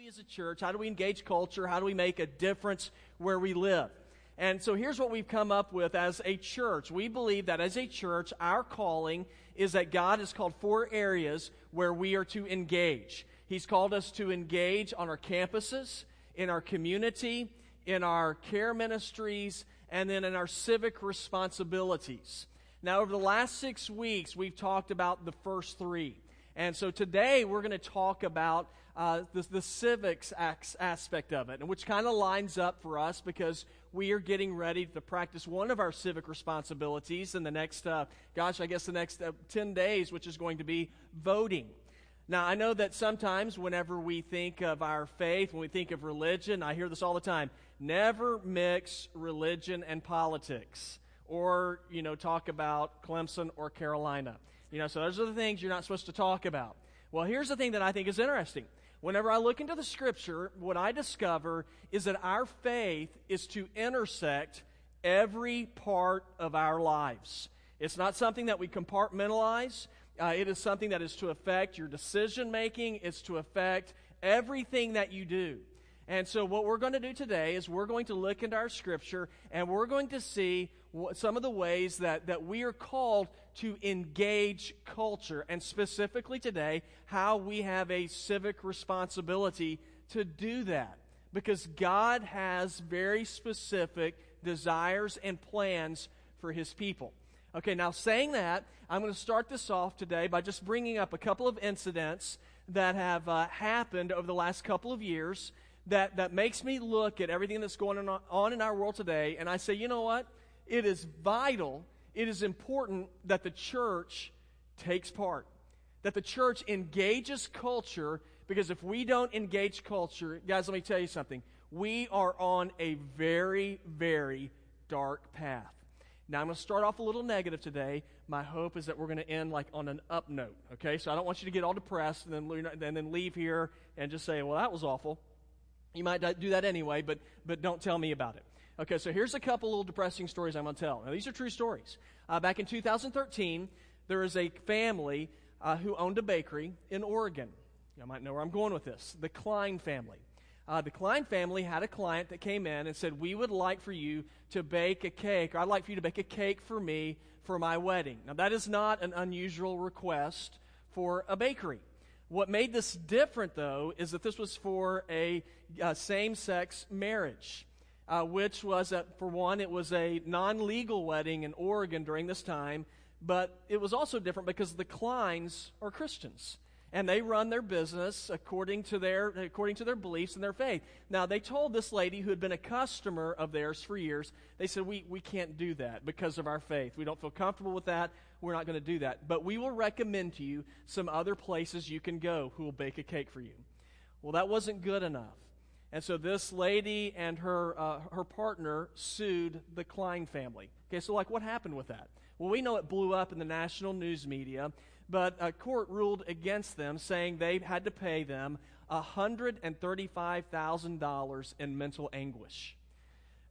we as a church, how do we engage culture? How do we make a difference where we live? And so here's what we've come up with as a church. We believe that as a church, our calling is that God has called four areas where we are to engage. He's called us to engage on our campuses, in our community, in our care ministries, and then in our civic responsibilities. Now, over the last six weeks, we've talked about the first three. And so today we're going to talk about uh, the, the civics aspect of it, and which kind of lines up for us because we are getting ready to practice one of our civic responsibilities in the next, uh, gosh, I guess the next uh, 10 days, which is going to be voting. Now, I know that sometimes whenever we think of our faith, when we think of religion, I hear this all the time never mix religion and politics or, you know, talk about Clemson or Carolina. You know, so those are the things you're not supposed to talk about. Well, here's the thing that I think is interesting. Whenever I look into the scripture, what I discover is that our faith is to intersect every part of our lives. It's not something that we compartmentalize. Uh, it is something that is to affect your decision making. It's to affect everything that you do. And so, what we're going to do today is we're going to look into our scripture and we're going to see some of the ways that, that we are called to engage culture, and specifically today, how we have a civic responsibility to do that. Because God has very specific desires and plans for His people. Okay, now saying that, I'm going to start this off today by just bringing up a couple of incidents that have uh, happened over the last couple of years that, that makes me look at everything that's going on in our world today, and I say, you know what? It is vital, it is important that the church takes part, that the church engages culture, because if we don't engage culture, guys, let me tell you something. We are on a very, very dark path. Now, I'm going to start off a little negative today. My hope is that we're going to end like on an up note, okay? So I don't want you to get all depressed and then, and then leave here and just say, well, that was awful. You might do that anyway, but, but don't tell me about it. Okay, so here's a couple little depressing stories I'm going to tell. Now, these are true stories. Uh, back in 2013, there was a family uh, who owned a bakery in Oregon. You might know where I'm going with this. The Klein family. Uh, the Klein family had a client that came in and said, We would like for you to bake a cake, or I'd like for you to bake a cake for me for my wedding. Now, that is not an unusual request for a bakery. What made this different, though, is that this was for a, a same sex marriage, uh, which was, a, for one, it was a non legal wedding in Oregon during this time, but it was also different because the Kleins are Christians and they run their business according to their according to their beliefs and their faith. Now they told this lady who had been a customer of theirs for years, they said, We we can't do that because of our faith. We don't feel comfortable with that. We're not going to do that. But we will recommend to you some other places you can go who will bake a cake for you. Well, that wasn't good enough. And so this lady and her uh, her partner sued the Klein family. Okay, so like what happened with that? Well, we know it blew up in the national news media but a court ruled against them, saying they had to pay them $135,000 in mental anguish.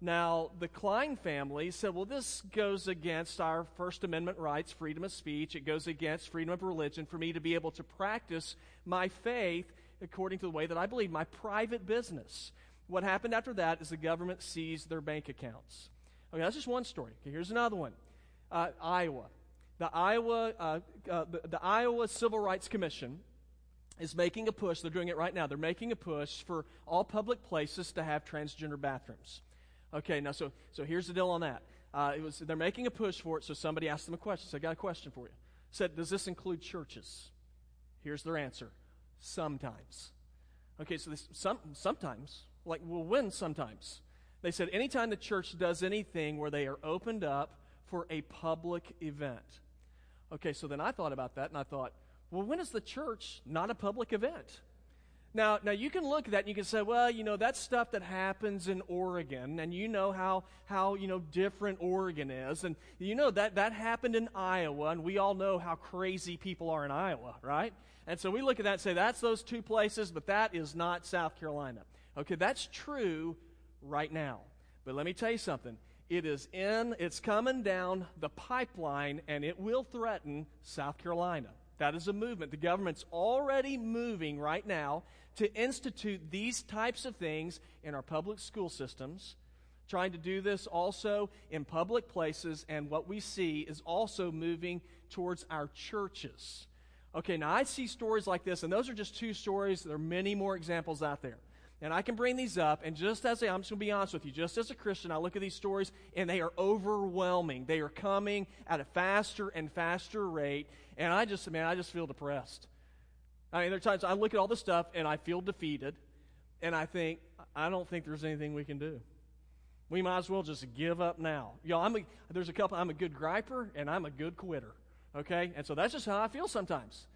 Now, the Klein family said, well, this goes against our First Amendment rights, freedom of speech. It goes against freedom of religion for me to be able to practice my faith according to the way that I believe, my private business. What happened after that is the government seized their bank accounts. Okay, that's just one story. Okay, here's another one uh, Iowa the Iowa, uh, uh, the, the Iowa Civil Rights Commission is making a push. They're doing it right now. They're making a push for all public places to have transgender bathrooms. Okay, now so so here's the deal on that. Uh, it was they're making a push for it. So somebody asked them a question. So I got a question for you. Said, does this include churches? Here's their answer. Sometimes. Okay, so this some sometimes like well when sometimes they said anytime the church does anything where they are opened up for a public event. Okay, so then I thought about that and I thought, well, when is the church not a public event? Now, now you can look at that and you can say, well, you know, that's stuff that happens in Oregon, and you know how, how you know, different Oregon is. And you know that, that happened in Iowa, and we all know how crazy people are in Iowa, right? And so we look at that and say, that's those two places, but that is not South Carolina. Okay, that's true right now. But let me tell you something. It is in, it's coming down the pipeline, and it will threaten South Carolina. That is a movement. The government's already moving right now to institute these types of things in our public school systems, trying to do this also in public places, and what we see is also moving towards our churches. Okay, now I see stories like this, and those are just two stories. There are many more examples out there. And I can bring these up, and just as I'm just going to be honest with you, just as a Christian, I look at these stories, and they are overwhelming. They are coming at a faster and faster rate, and I just, man, I just feel depressed. I mean, there are times I look at all this stuff, and I feel defeated, and I think, I don't think there's anything we can do. We might as well just give up now. Y'all, I'm a, there's a couple, I'm a good griper, and I'm a good quitter. Okay? And so that's just how I feel sometimes.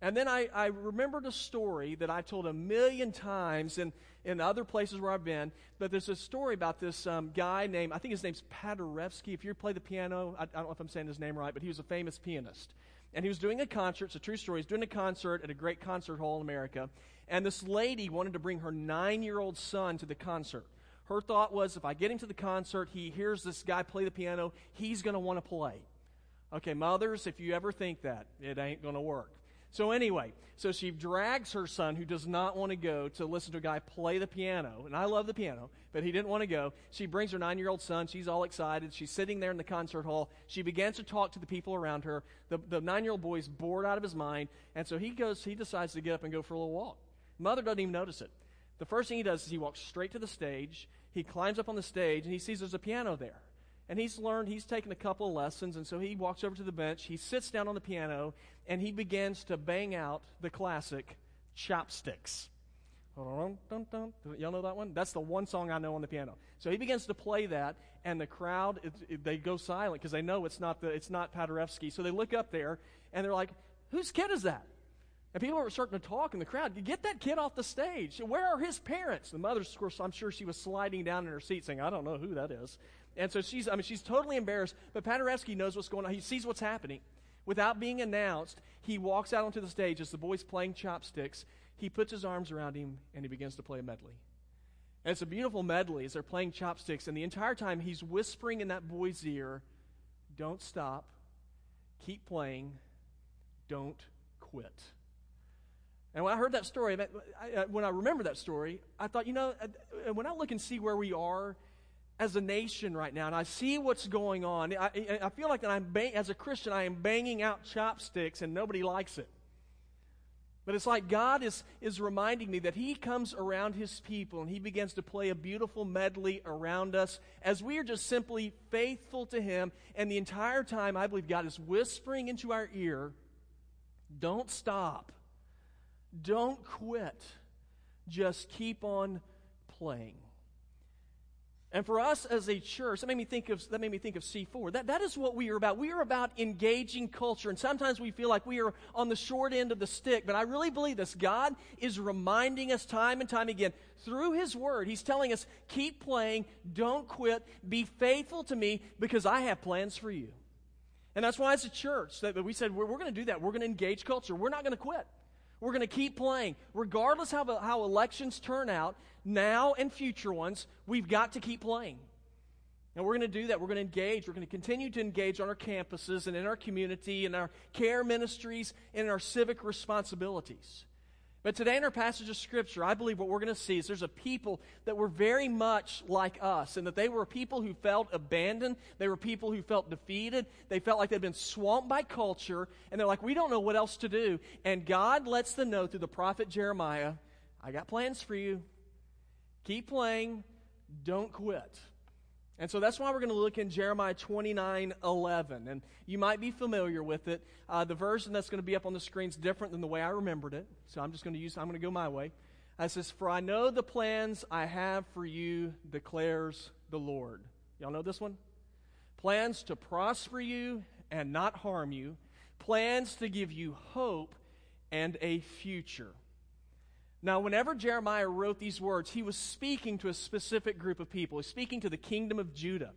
And then I, I remembered a story that I've told a million times in, in other places where I've been. But there's a story about this um, guy named, I think his name's Paderewski. If you play the piano, I, I, don't know if I'm saying his name right, but he was a famous pianist. And he was doing a concert. It's a true story. He's doing a concert at a great concert hall in America. And this lady wanted to bring her nine year old son to the concert. Her thought was if I get him to the concert, he hears this guy play the piano, he's going to want to play. Okay, mothers, if you ever think that, it ain't going to work. So, anyway, so she drags her son, who does not want to go, to listen to a guy play the piano. And I love the piano, but he didn't want to go. She brings her nine year old son. She's all excited. She's sitting there in the concert hall. She begins to talk to the people around her. The, the nine year old boy is bored out of his mind. And so he goes, he decides to get up and go for a little walk. Mother doesn't even notice it. The first thing he does is he walks straight to the stage. He climbs up on the stage, and he sees there's a piano there and he's learned, he's taken a couple of lessons, and so he walks over to the bench, he sits down on the piano, and he begins to bang out the classic chopsticks. Y'all know that one? That's the one song I know on the piano. So he begins to play that, and the crowd, it, it, they go silent because they know it's not, the, it's not Paderewski. So they look up there, and they're like, whose kid is that? And people are starting to talk in the crowd. Get that kid off the stage. Where are his parents? The mother, of course, I'm sure she was sliding down in her seat saying, I don't know who that is. And so she's, I mean, she's totally embarrassed, but Paderewski knows what's going on. He sees what's happening. Without being announced, he walks out onto the stage as the boy's playing chopsticks. He puts his arms around him and he begins to play a medley. And it's a beautiful medley as they're playing chopsticks. And the entire time he's whispering in that boy's ear, Don't stop, keep playing, don't quit. And when I heard that story, uh, when I remember that story, I thought, you know, uh, uh, when I look and see where we are as a nation right now, and I see what's going on, I, I feel like that I'm bang, as a Christian, I am banging out chopsticks and nobody likes it. But it's like God is, is reminding me that He comes around His people and He begins to play a beautiful medley around us as we are just simply faithful to Him. And the entire time, I believe God is whispering into our ear don't stop, don't quit, just keep on playing. And for us as a church, that made me think of, that made me think of C4. That, that is what we are about. We are about engaging culture. And sometimes we feel like we are on the short end of the stick. But I really believe this. God is reminding us time and time again through His Word. He's telling us, keep playing, don't quit, be faithful to me because I have plans for you. And that's why as a church that we said, we're, we're going to do that. We're going to engage culture. We're not going to quit. We're going to keep playing. Regardless how, how elections turn out, now and future ones, we've got to keep playing. And we're going to do that. We're going to engage. We're going to continue to engage on our campuses and in our community, in our care ministries, and in our civic responsibilities. But today in our passage of Scripture, I believe what we're going to see is there's a people that were very much like us, and that they were people who felt abandoned. They were people who felt defeated. They felt like they'd been swamped by culture, and they're like, we don't know what else to do. And God lets them know through the prophet Jeremiah, I got plans for you. Keep playing. Don't quit. And so that's why we're going to look in Jeremiah 29 11. And you might be familiar with it. Uh, the version that's going to be up on the screen is different than the way I remembered it. So I'm just going to use, I'm going to go my way. It says, For I know the plans I have for you, declares the Lord. Y'all know this one? Plans to prosper you and not harm you, plans to give you hope and a future. Now, whenever Jeremiah wrote these words, he was speaking to a specific group of people. He's speaking to the kingdom of Judah.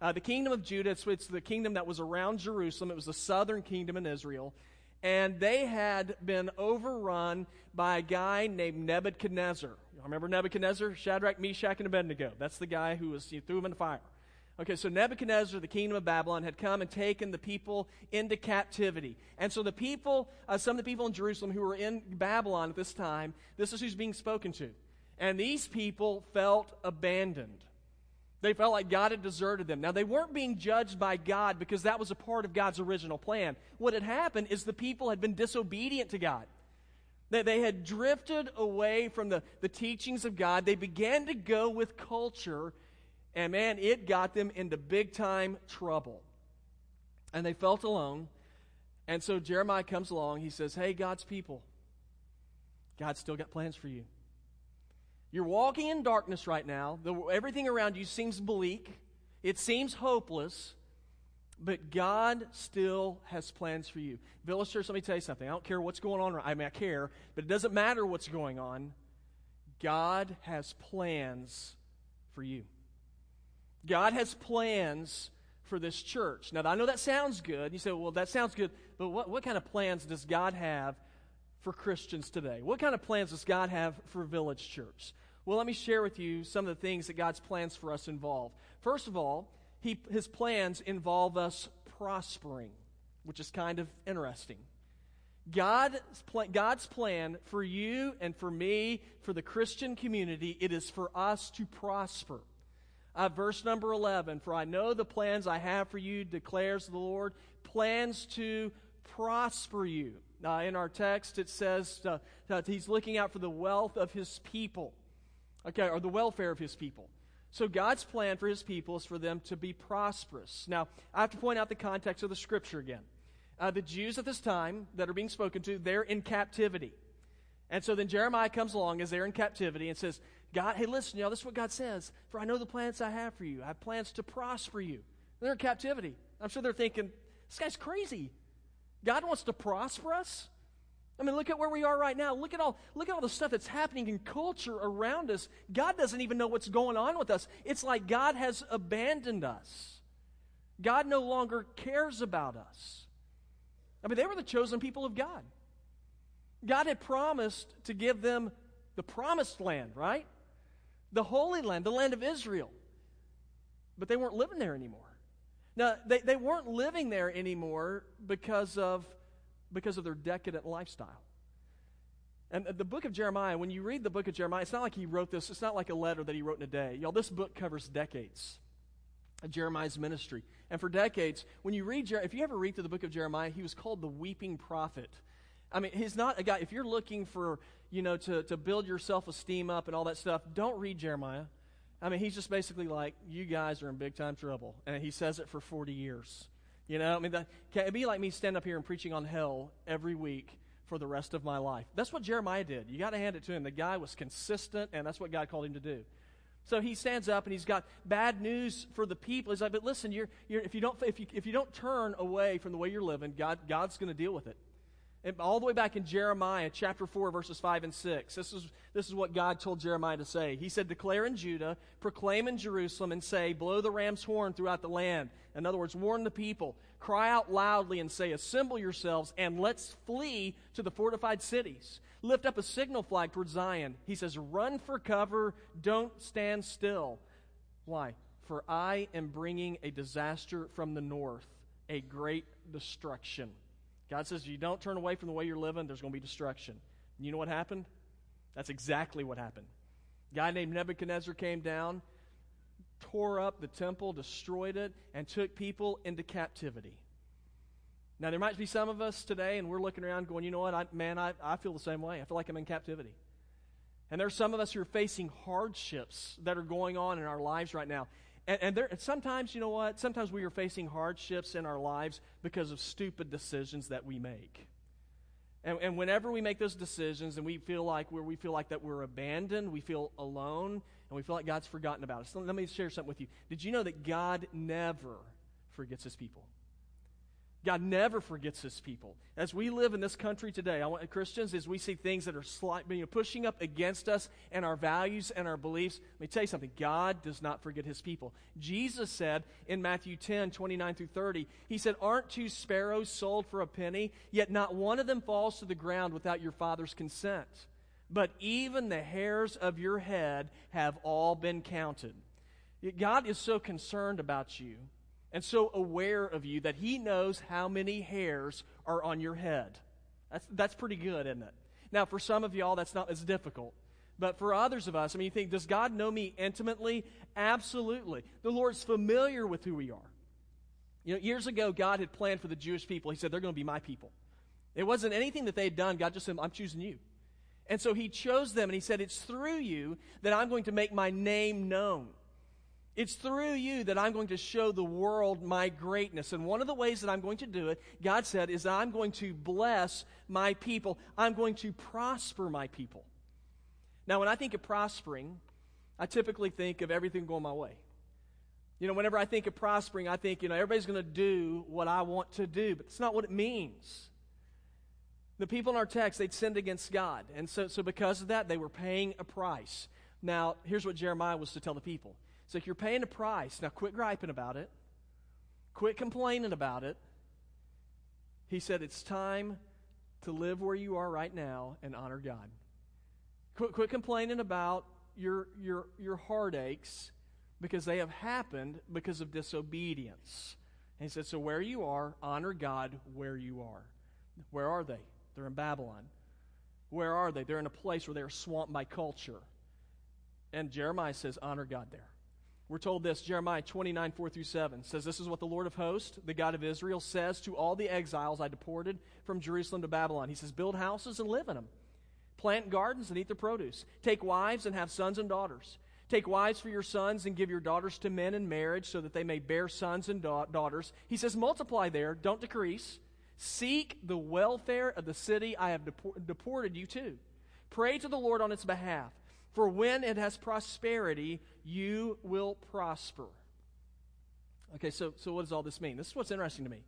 Uh, the kingdom of Judah, it's, it's the kingdom that was around Jerusalem. It was the southern kingdom in Israel. And they had been overrun by a guy named Nebuchadnezzar. You remember Nebuchadnezzar? Shadrach, Meshach, and Abednego. That's the guy who was, he threw him in the fire. Okay, so Nebuchadnezzar, the kingdom of Babylon, had come and taken the people into captivity. And so the people, uh, some of the people in Jerusalem who were in Babylon at this time, this is who's being spoken to. And these people felt abandoned. They felt like God had deserted them. Now, they weren't being judged by God because that was a part of God's original plan. What had happened is the people had been disobedient to God. They, they had drifted away from the, the teachings of God. They began to go with culture and man, it got them into big time trouble. And they felt alone. And so Jeremiah comes along. He says, Hey, God's people, God's still got plans for you. You're walking in darkness right now. Everything around you seems bleak, it seems hopeless, but God still has plans for you. Villagers, let me tell you something. I don't care what's going on. I mean, I care, but it doesn't matter what's going on. God has plans for you. God has plans for this church. Now, I know that sounds good. You say, well, that sounds good, but what, what kind of plans does God have for Christians today? What kind of plans does God have for Village Church? Well, let me share with you some of the things that God's plans for us involve. First of all, he, his plans involve us prospering, which is kind of interesting. God's, God's plan for you and for me, for the Christian community, it is for us to prosper. Uh, verse number 11 For I know the plans I have for you, declares the Lord, plans to prosper you. Uh, in our text, it says uh, that he's looking out for the wealth of his people, okay, or the welfare of his people. So God's plan for his people is for them to be prosperous. Now, I have to point out the context of the scripture again. Uh, the Jews at this time that are being spoken to, they're in captivity. And so then Jeremiah comes along as they're in captivity and says, God, hey, listen, y'all, this is what God says. For I know the plans I have for you. I have plans to prosper you. They're in captivity. I'm sure they're thinking, this guy's crazy. God wants to prosper us? I mean, look at where we are right now. Look at all, look at all the stuff that's happening in culture around us. God doesn't even know what's going on with us. It's like God has abandoned us. God no longer cares about us. I mean, they were the chosen people of God. God had promised to give them the promised land, right? The Holy Land, the land of Israel. But they weren't living there anymore. Now, they, they weren't living there anymore because of, because of their decadent lifestyle. And the book of Jeremiah, when you read the book of Jeremiah, it's not like he wrote this, it's not like a letter that he wrote in a day. Y'all, this book covers decades of Jeremiah's ministry. And for decades, when you read, if you ever read through the book of Jeremiah, he was called the weeping prophet. I mean, he's not a guy, if you're looking for, you know, to, to build your self esteem up and all that stuff, don't read Jeremiah. I mean, he's just basically like, you guys are in big time trouble. And he says it for 40 years. You know, I mean, that, can it be like me standing up here and preaching on hell every week for the rest of my life? That's what Jeremiah did. You got to hand it to him. The guy was consistent, and that's what God called him to do. So he stands up and he's got bad news for the people. He's like, but listen, you're, you're, if, you don't, if, you, if you don't turn away from the way you're living, God, God's going to deal with it all the way back in Jeremiah chapter 4, verses 5 and 6. This is, this is what God told Jeremiah to say. He said, Declare in Judah, proclaim in Jerusalem, and say, Blow the ram's horn throughout the land. In other words, warn the people. Cry out loudly and say, Assemble yourselves, and let's flee to the fortified cities. Lift up a signal flag towards Zion. He says, Run for cover, don't stand still. Why? For I am bringing a disaster from the north, a great destruction. God says, you don't turn away from the way you're living, there's going to be destruction. And you know what happened? That's exactly what happened. A guy named Nebuchadnezzar came down, tore up the temple, destroyed it, and took people into captivity. Now, there might be some of us today, and we're looking around going, you know what, I, man, I, I feel the same way. I feel like I'm in captivity. And there's some of us who are facing hardships that are going on in our lives right now. And, and there, sometimes, you know what? Sometimes we are facing hardships in our lives because of stupid decisions that we make. And, and whenever we make those decisions and we feel like we feel like that we're abandoned, we feel alone, and we feel like God's forgotten about us. Let me share something with you. Did you know that God never forgets his people? God never forgets his people. As we live in this country today, I want Christians, as we see things that are slight, you know, pushing up against us and our values and our beliefs, let me tell you something. God does not forget his people. Jesus said in Matthew 10, 29 through 30, he said, Aren't two sparrows sold for a penny? Yet not one of them falls to the ground without your father's consent. But even the hairs of your head have all been counted. God is so concerned about you and so aware of you that He knows how many hairs are on your head. That's, that's pretty good, isn't it? Now, for some of y'all, that's not as difficult. But for others of us, I mean, you think, does God know me intimately? Absolutely. The Lord's familiar with who we are. You know, years ago, God had planned for the Jewish people. He said, they're going to be my people. It wasn't anything that they had done. God just said, I'm choosing you. And so he chose them and he said, It's through you that I'm going to make my name known. It's through you that I'm going to show the world my greatness. And one of the ways that I'm going to do it, God said, is I'm going to bless my people. I'm going to prosper my people. Now, when I think of prospering, I typically think of everything going my way. You know, whenever I think of prospering, I think, you know, everybody's going to do what I want to do, but that's not what it means. The people in our text, they'd sinned against God. And so, so because of that, they were paying a price. Now, here's what Jeremiah was to tell the people. So you're paying a price, now quit griping about it. Quit complaining about it. He said, it's time to live where you are right now and honor God. Quit, quit complaining about your, your, your heartaches because they have happened because of disobedience. And he said, So where you are, honor God where you are. Where are they? They're in Babylon. Where are they? They're in a place where they're swamped by culture. And Jeremiah says, honor God there. We're told this, Jeremiah 29, 4 through 7 says, This is what the Lord of hosts, the God of Israel, says to all the exiles I deported from Jerusalem to Babylon. He says, Build houses and live in them, plant gardens and eat their produce, take wives and have sons and daughters. Take wives for your sons and give your daughters to men in marriage so that they may bear sons and da- daughters. He says, Multiply there, don't decrease. Seek the welfare of the city I have deported you to. Pray to the Lord on its behalf, for when it has prosperity, you will prosper. Okay, so, so what does all this mean? This is what's interesting to me.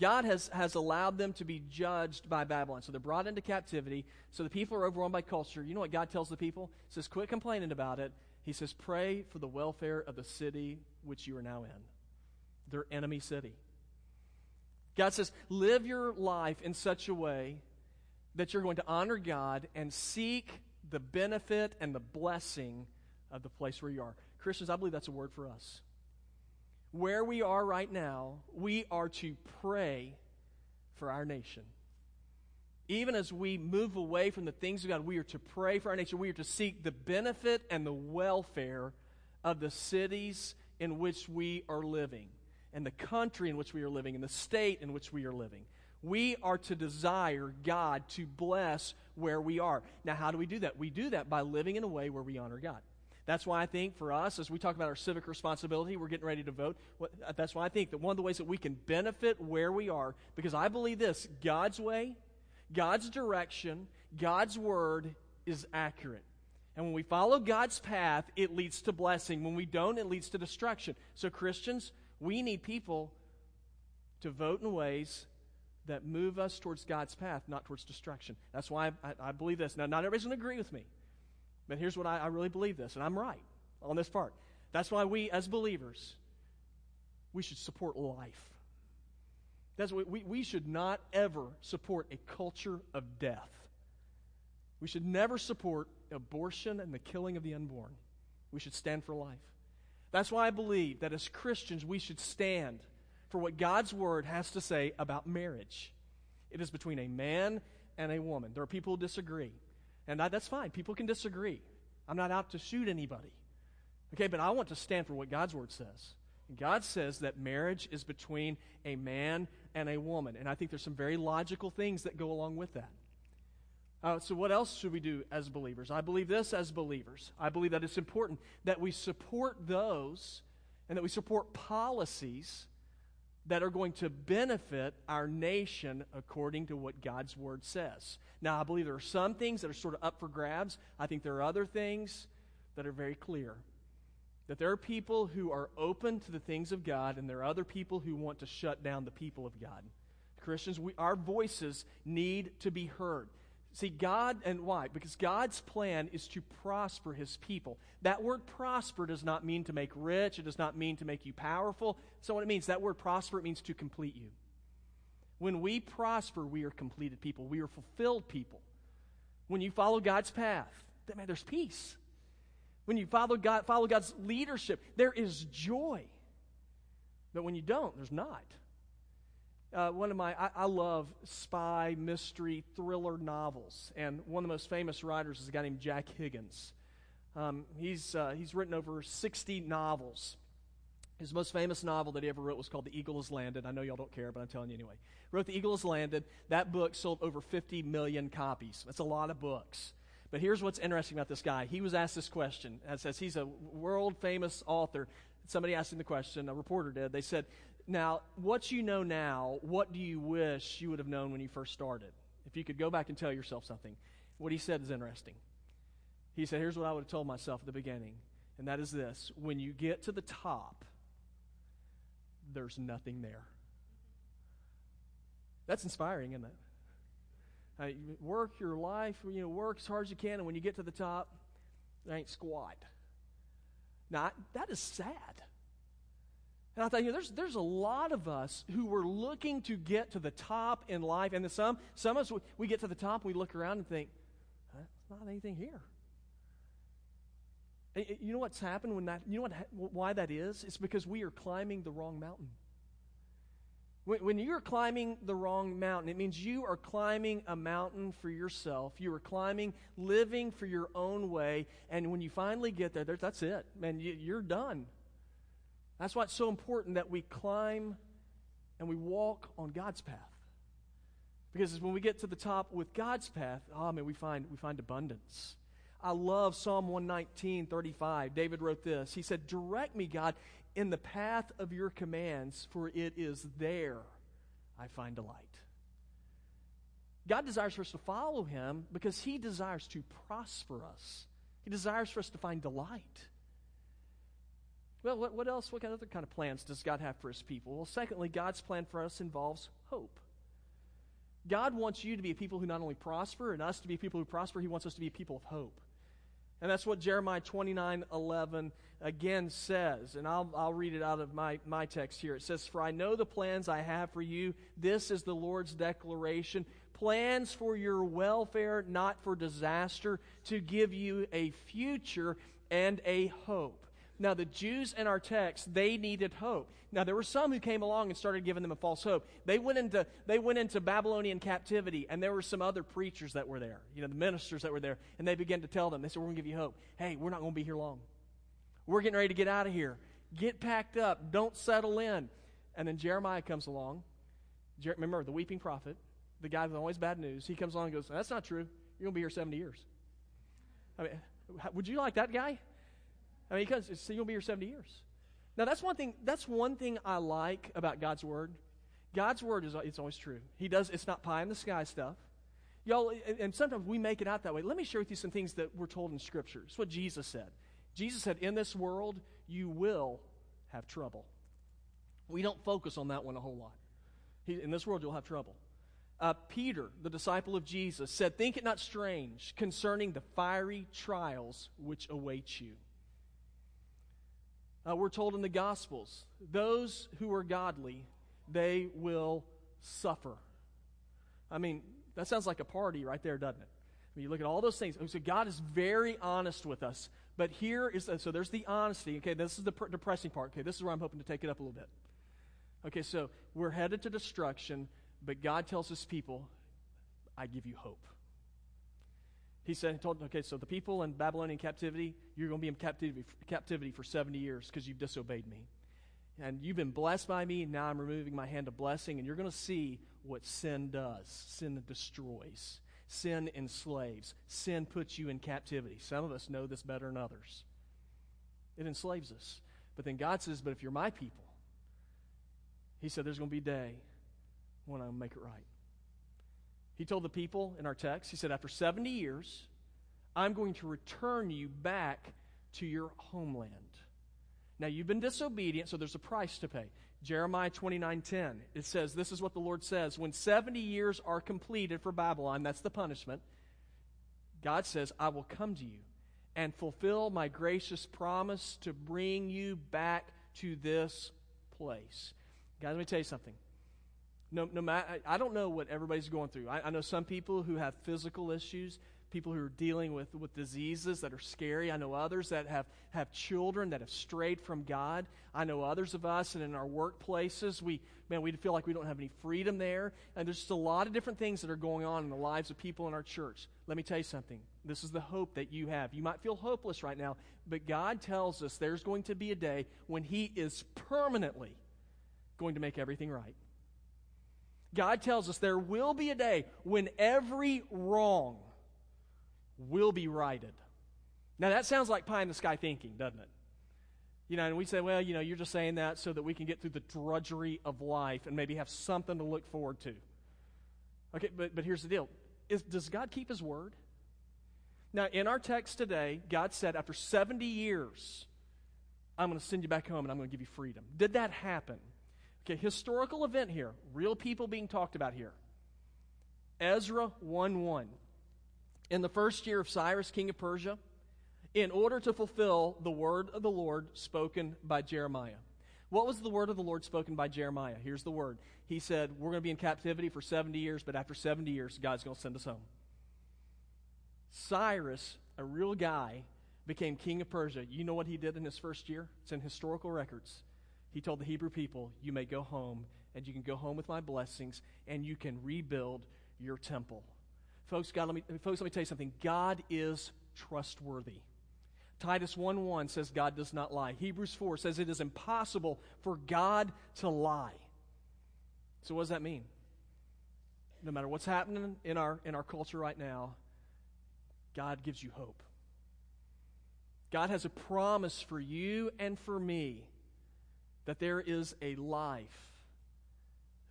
God has, has allowed them to be judged by Babylon. So they're brought into captivity. So the people are overwhelmed by culture. You know what God tells the people? He says, quit complaining about it. He says, pray for the welfare of the city which you are now in. Their enemy city. God says, live your life in such a way that you're going to honor God and seek the benefit and the blessing of the place where you are. Christians, I believe that's a word for us. Where we are right now, we are to pray for our nation. Even as we move away from the things of God, we are to pray for our nation. We are to seek the benefit and the welfare of the cities in which we are living and the country in which we are living and the state in which we are living. We are to desire God to bless where we are. Now, how do we do that? We do that by living in a way where we honor God. That's why I think for us, as we talk about our civic responsibility, we're getting ready to vote. That's why I think that one of the ways that we can benefit where we are, because I believe this God's way, God's direction, God's word is accurate. And when we follow God's path, it leads to blessing. When we don't, it leads to destruction. So, Christians, we need people to vote in ways that move us towards God's path, not towards destruction. That's why I, I, believe this. Now, not everybody's going to agree with me, but here's what I, I really believe this, and I'm right on this part. That's why we, as believers, we should support life. That's what we, we should not ever support a culture of death. We should never support abortion and the killing of the unborn. We should stand for life. That's why I believe that as Christians, we should stand for what God's word has to say about marriage. It is between a man and a woman. There are people who disagree, and I, that's fine. People can disagree. I'm not out to shoot anybody. Okay, but I want to stand for what God's word says. God says that marriage is between a man and a woman, and I think there's some very logical things that go along with that. Uh, so, what else should we do as believers? I believe this as believers. I believe that it's important that we support those and that we support policies that are going to benefit our nation according to what God's Word says. Now, I believe there are some things that are sort of up for grabs. I think there are other things that are very clear. That there are people who are open to the things of God, and there are other people who want to shut down the people of God. Christians, we, our voices need to be heard. See, God, and why? Because God's plan is to prosper his people. That word prosper does not mean to make rich, it does not mean to make you powerful. So, what it means, that word prosper, it means to complete you. When we prosper, we are completed people, we are fulfilled people. When you follow God's path, man, there's peace. When you follow, God, follow God's leadership, there is joy. But when you don't, there's not. Uh, one of my, I, I, love spy, mystery, thriller novels. And one of the most famous writers is a guy named Jack Higgins. Um, he's, uh, he's written over 60 novels. His most famous novel that he ever wrote was called The Eagle Has Landed. I know y'all don't care, but I'm telling you anyway. Wrote The Eagle Has Landed. That book sold over 50 million copies. That's a lot of books. But here's what's interesting about this guy. He was asked this question. It says he's a world famous author. Somebody asked him the question, a reporter did. They said, now, what you know now, what do you wish you would have known when you first started? If you could go back and tell yourself something. What he said is interesting. He said, Here's what I would have told myself at the beginning, and that is this when you get to the top, there's nothing there. That's inspiring, isn't it? Work your life, you know, work as hard as you can, and when you get to the top, there ain't squat. Now, that is sad. And I thought, you know, there's, there's a lot of us who were looking to get to the top in life. And some, some of us, we get to the top, we look around and think, there's not anything here. You know what's happened when that, you know what, why that is? It's because we are climbing the wrong mountain. When, when you're climbing the wrong mountain, it means you are climbing a mountain for yourself. You are climbing, living for your own way. And when you finally get there, that's it. Man, you, you're done. That's why it's so important that we climb and we walk on God's path. Because when we get to the top with God's path, oh man, we find, we find abundance. I love Psalm 119, 35. David wrote this. He said, Direct me, God, in the path of your commands, for it is there I find delight. God desires for us to follow him because he desires to prosper us. He desires for us to find delight. Well, what, what else? What other kind of plans does God have for his people? Well, secondly, God's plan for us involves hope. God wants you to be a people who not only prosper and us to be people who prosper, he wants us to be people of hope. And that's what Jeremiah 29 11 again says. And I'll, I'll read it out of my, my text here. It says, For I know the plans I have for you. This is the Lord's declaration plans for your welfare, not for disaster, to give you a future and a hope. Now, the Jews in our text, they needed hope. Now, there were some who came along and started giving them a false hope. They went into, they went into Babylonian captivity, and there were some other preachers that were there, you know, the ministers that were there, and they began to tell them, they said, We're going to give you hope. Hey, we're not going to be here long. We're getting ready to get out of here. Get packed up. Don't settle in. And then Jeremiah comes along. Jer- remember, the weeping prophet, the guy with always bad news, he comes along and goes, That's not true. You're going to be here 70 years. I mean, would you like that guy? I mean, because so you'll be here 70 years. Now, that's one thing, that's one thing I like about God's Word. God's Word is it's always true. He does, it's not pie in the sky stuff. Y'all, and sometimes we make it out that way. Let me share with you some things that we're told in Scripture. It's what Jesus said. Jesus said, In this world, you will have trouble. We don't focus on that one a whole lot. He, in this world, you'll have trouble. Uh, Peter, the disciple of Jesus, said, Think it not strange concerning the fiery trials which await you. Uh, we're told in the Gospels, those who are godly, they will suffer. I mean, that sounds like a party right there, doesn't it? I mean, you look at all those things. So God is very honest with us. But here is, so there's the honesty. Okay, this is the depressing part. Okay, this is where I'm hoping to take it up a little bit. Okay, so we're headed to destruction, but God tells his people, I give you hope. He said, he told, okay, so the people in Babylonian captivity, you're going to be in captivity, captivity for 70 years because you've disobeyed me. And you've been blessed by me, and now I'm removing my hand of blessing, and you're going to see what sin does. Sin destroys, sin enslaves, sin puts you in captivity. Some of us know this better than others. It enslaves us. But then God says, but if you're my people, He said, there's going to be a day when I'll make it right. He told the people in our text, he said, After 70 years, I'm going to return you back to your homeland. Now, you've been disobedient, so there's a price to pay. Jeremiah 29:10. It says, This is what the Lord says. When 70 years are completed for Babylon, that's the punishment. God says, I will come to you and fulfill my gracious promise to bring you back to this place. Guys, let me tell you something no, no matter, I don't know what everybody's going through. I, I know some people who have physical issues, people who are dealing with, with diseases that are scary. I know others that have, have children that have strayed from God. I know others of us, and in our workplaces, we, man, we feel like we don't have any freedom there. And there's just a lot of different things that are going on in the lives of people in our church. Let me tell you something. This is the hope that you have. You might feel hopeless right now, but God tells us there's going to be a day when He is permanently going to make everything right. God tells us there will be a day when every wrong will be righted. Now, that sounds like pie in the sky thinking, doesn't it? You know, and we say, well, you know, you're just saying that so that we can get through the drudgery of life and maybe have something to look forward to. Okay, but, but here's the deal Is, Does God keep His word? Now, in our text today, God said, after 70 years, I'm going to send you back home and I'm going to give you freedom. Did that happen? Okay, historical event here, real people being talked about here. Ezra 1 1 in the first year of Cyrus, king of Persia, in order to fulfill the word of the Lord spoken by Jeremiah. What was the word of the Lord spoken by Jeremiah? Here's the word. He said, We're going to be in captivity for 70 years, but after 70 years, God's going to send us home. Cyrus, a real guy, became king of Persia. You know what he did in his first year? It's in historical records. He told the Hebrew people, You may go home, and you can go home with my blessings, and you can rebuild your temple. Folks, God, let me, folks, let me tell you something. God is trustworthy. Titus 1 1 says God does not lie. Hebrews 4 says it is impossible for God to lie. So, what does that mean? No matter what's happening in our, in our culture right now, God gives you hope. God has a promise for you and for me that there is a life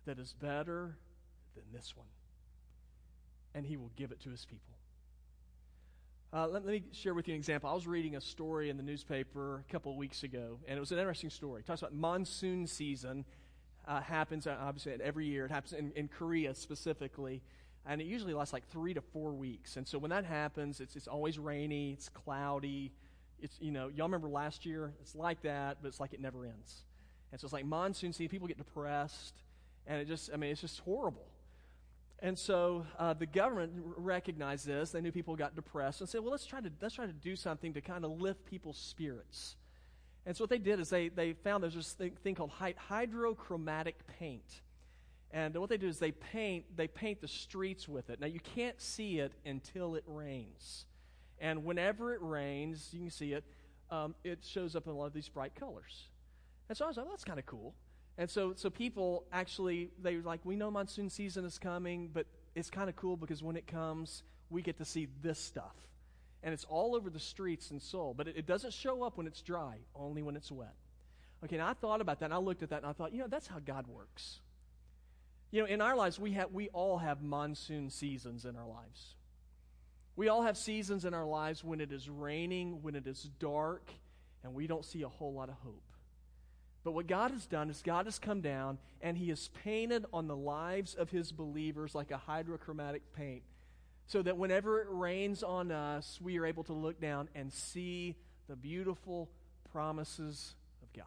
that is better than this one and he will give it to his people. Uh, let, let, me share with you an example. I was reading a story in the newspaper a couple of weeks ago, and it was an interesting story. It talks about monsoon season. Uh, happens uh, obviously every year. It happens in, in Korea specifically, and it usually lasts like three to four weeks. And so when that happens, it's, it's always rainy, it's cloudy. It's you know y'all remember last year? It's like that, but it's like it never ends. And so it's like monsoon season. People get depressed, and it just I mean it's just horrible. And so uh, the government recognized this. They knew people got depressed and said, well, let's try to, let's try to do something to kind of lift people's spirits. And so what they did is they, they found there's this thing, thing called hydrochromatic paint. And what they do is they paint, they paint the streets with it. Now, you can't see it until it rains. And whenever it rains, you can see it, um, it shows up in a lot of these bright colors. And so I was like, well, that's kind of cool. And so, so people actually, they were like, we know monsoon season is coming, but it's kind of cool because when it comes, we get to see this stuff. And it's all over the streets in Seoul, but it, it doesn't show up when it's dry, only when it's wet. Okay, now I thought about that, and I looked at that, and I thought, you know, that's how God works. You know, in our lives, we, have, we all have monsoon seasons in our lives. We all have seasons in our lives when it is raining, when it is dark, and we don't see a whole lot of hope. But what God has done is God has come down and He has painted on the lives of His believers like a hydrochromatic paint, so that whenever it rains on us, we are able to look down and see the beautiful promises of God.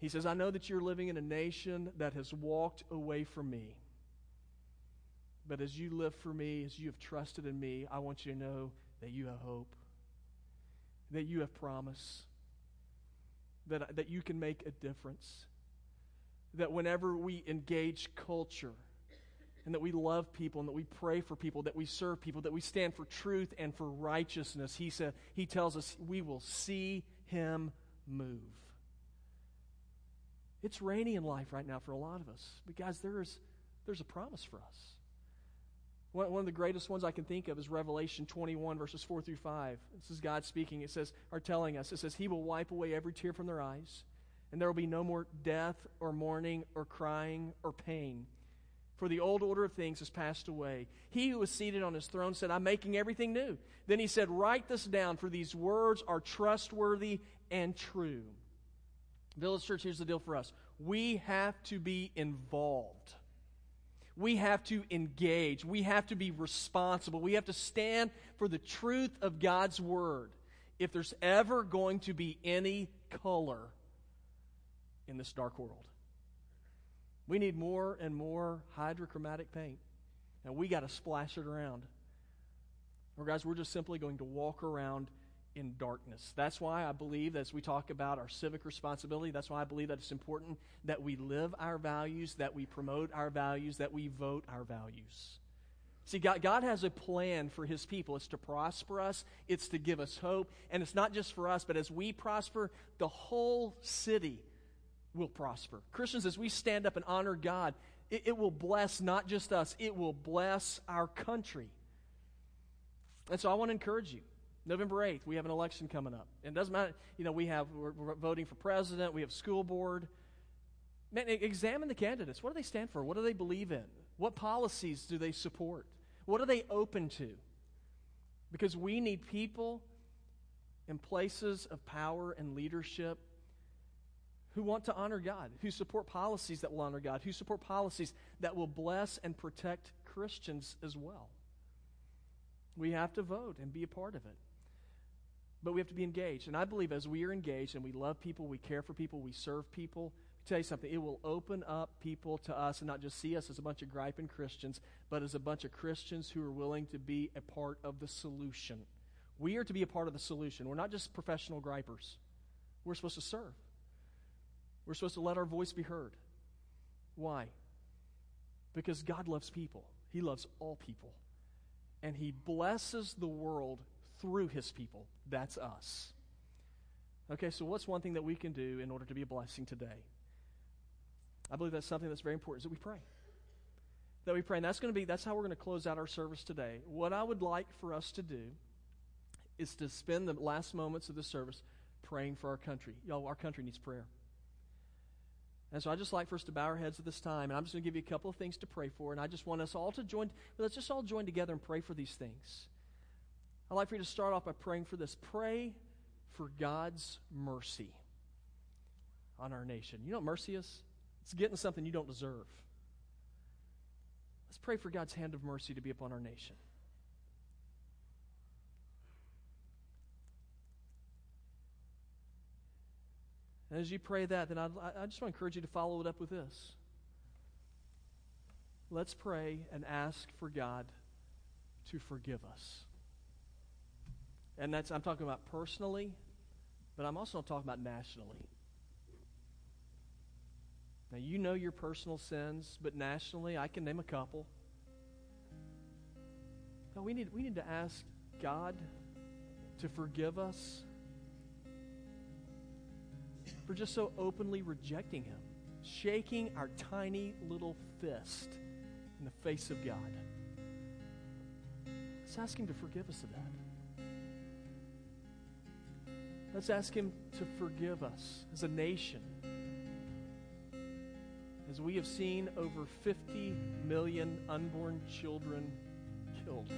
He says, I know that you're living in a nation that has walked away from me. But as you live for me, as you have trusted in me, I want you to know that you have hope, that you have promise that, that you can make a difference. That whenever we engage culture, and that we love people and that we pray for people, that we serve people, that we stand for truth and for righteousness, he, said, he tells us we will see him move. It's rainy in life right now for a lot of us. But guys, there is, there's a promise for us. One, one of the greatest ones I can think of is Revelation 21, verses 4 through 5. This is God speaking. It says, or telling us, it says, He will wipe away every tear from their eyes, and there will be no more death, or mourning, or crying, or pain. For the old order of things has passed away. He who was seated on his throne said, I'm making everything new. Then he said, Write this down, for these words are trustworthy and true. Village Church, here's the deal for us we have to be involved we have to engage. We have to be responsible. We have to stand for the truth of God's word if there's ever going to be any color in this dark world. We need more and more hydrochromatic paint, and we got to splash it around. Or, guys, we're just simply going to walk around in darkness. That's why I believe, as we talk about our civic responsibility, that's why I believe that it's important that we live our values, that we promote our values, that we vote our values. See, God, God has a plan for His people. It's to prosper us, it's to give us hope, and it's not just for us, but as we prosper, the whole city will prosper. Christians, as we stand up and honor God, it, it will bless not just us, it will bless our country. And so I want to encourage you. November 8th, we have an election coming up. And it doesn't matter, you know, we have, we're, we're voting for president, we have school board. Man, examine the candidates. What do they stand for? What do they believe in? What policies do they support? What are they open to? Because we need people in places of power and leadership who want to honor God, who support policies that will honor God, who support policies that will bless and protect Christians as well. We have to vote and be a part of it. But we have to be engaged. And I believe as we are engaged and we love people, we care for people, we serve people, tell you something, it will open up people to us and not just see us as a bunch of griping Christians, but as a bunch of Christians who are willing to be a part of the solution. We are to be a part of the solution. We're not just professional gripers. We're supposed to serve. We're supposed to let our voice be heard. Why? Because God loves people. He loves all people. And He blesses the world through His people. That's us. Okay, so what's one thing that we can do in order to be a blessing today? I believe that's something that's very important, is that we pray. That we pray. And that's going to be, that's how we're going to close out our service today. What I would like for us to do is to spend the last moments of the service praying for our country. Y'all, our country needs prayer. And so I just like for us to bow our heads at this time, and I'm just going to give you a couple of things to pray for, and I just want us all to join. Let's just all join together and pray for these things. I'd like for you to start off by praying for this. Pray for God's mercy on our nation. You know what mercy is? It's getting something you don't deserve. Let's pray for God's hand of mercy to be upon our nation. And as you pray that, then I, I just want to encourage you to follow it up with this. Let's pray and ask for God to forgive us. And that's, I'm talking about personally, but I'm also talking about nationally. Now, you know your personal sins, but nationally, I can name a couple. Now, we need, we need to ask God to forgive us for just so openly rejecting Him, shaking our tiny little fist in the face of God. Let's ask Him to forgive us of that. Let's ask Him to forgive us as a nation as we have seen over 50 million unborn children killed.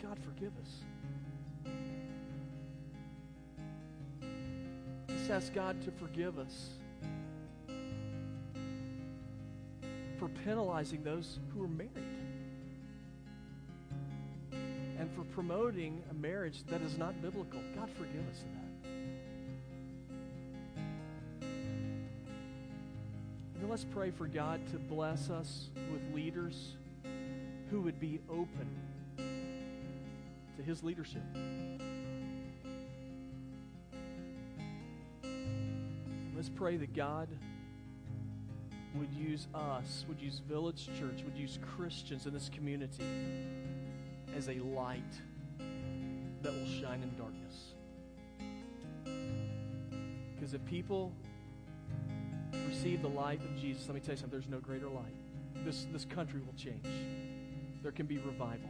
God, forgive us. Let's ask God to forgive us for penalizing those who are married and for promoting a marriage that is not biblical. God, forgive us of that. let's pray for God to bless us with leaders who would be open to His leadership. Let's pray that God would use us, would use Village Church, would use Christians in this community as a light that will shine in darkness. Because if people receive the light of Jesus, let me tell you something, there's no greater light. This, this country will change. There can be revival.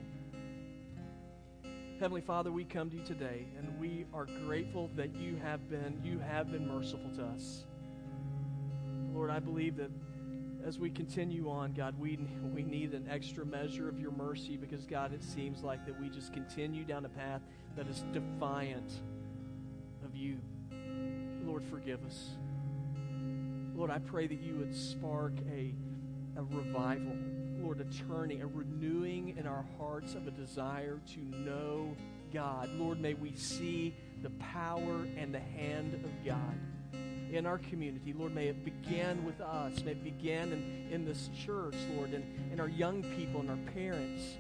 Heavenly Father, we come to you today, and we are grateful that you have been, you have been merciful to us. Lord, I believe that as we continue on, God, we, we need an extra measure of your mercy because, God, it seems like that we just continue down a path that is defiant of you. Lord, forgive us. Lord, I pray that you would spark a, a revival, Lord, a turning, a renewing in our hearts of a desire to know God. Lord, may we see the power and the hand of God in our community. Lord, may it begin with us. May it begin in, in this church, Lord, and in our young people and our parents.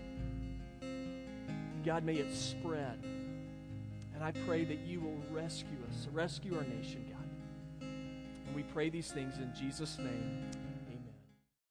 God, may it spread. And I pray that you will rescue us, rescue our nation, God. And we pray these things in Jesus' name.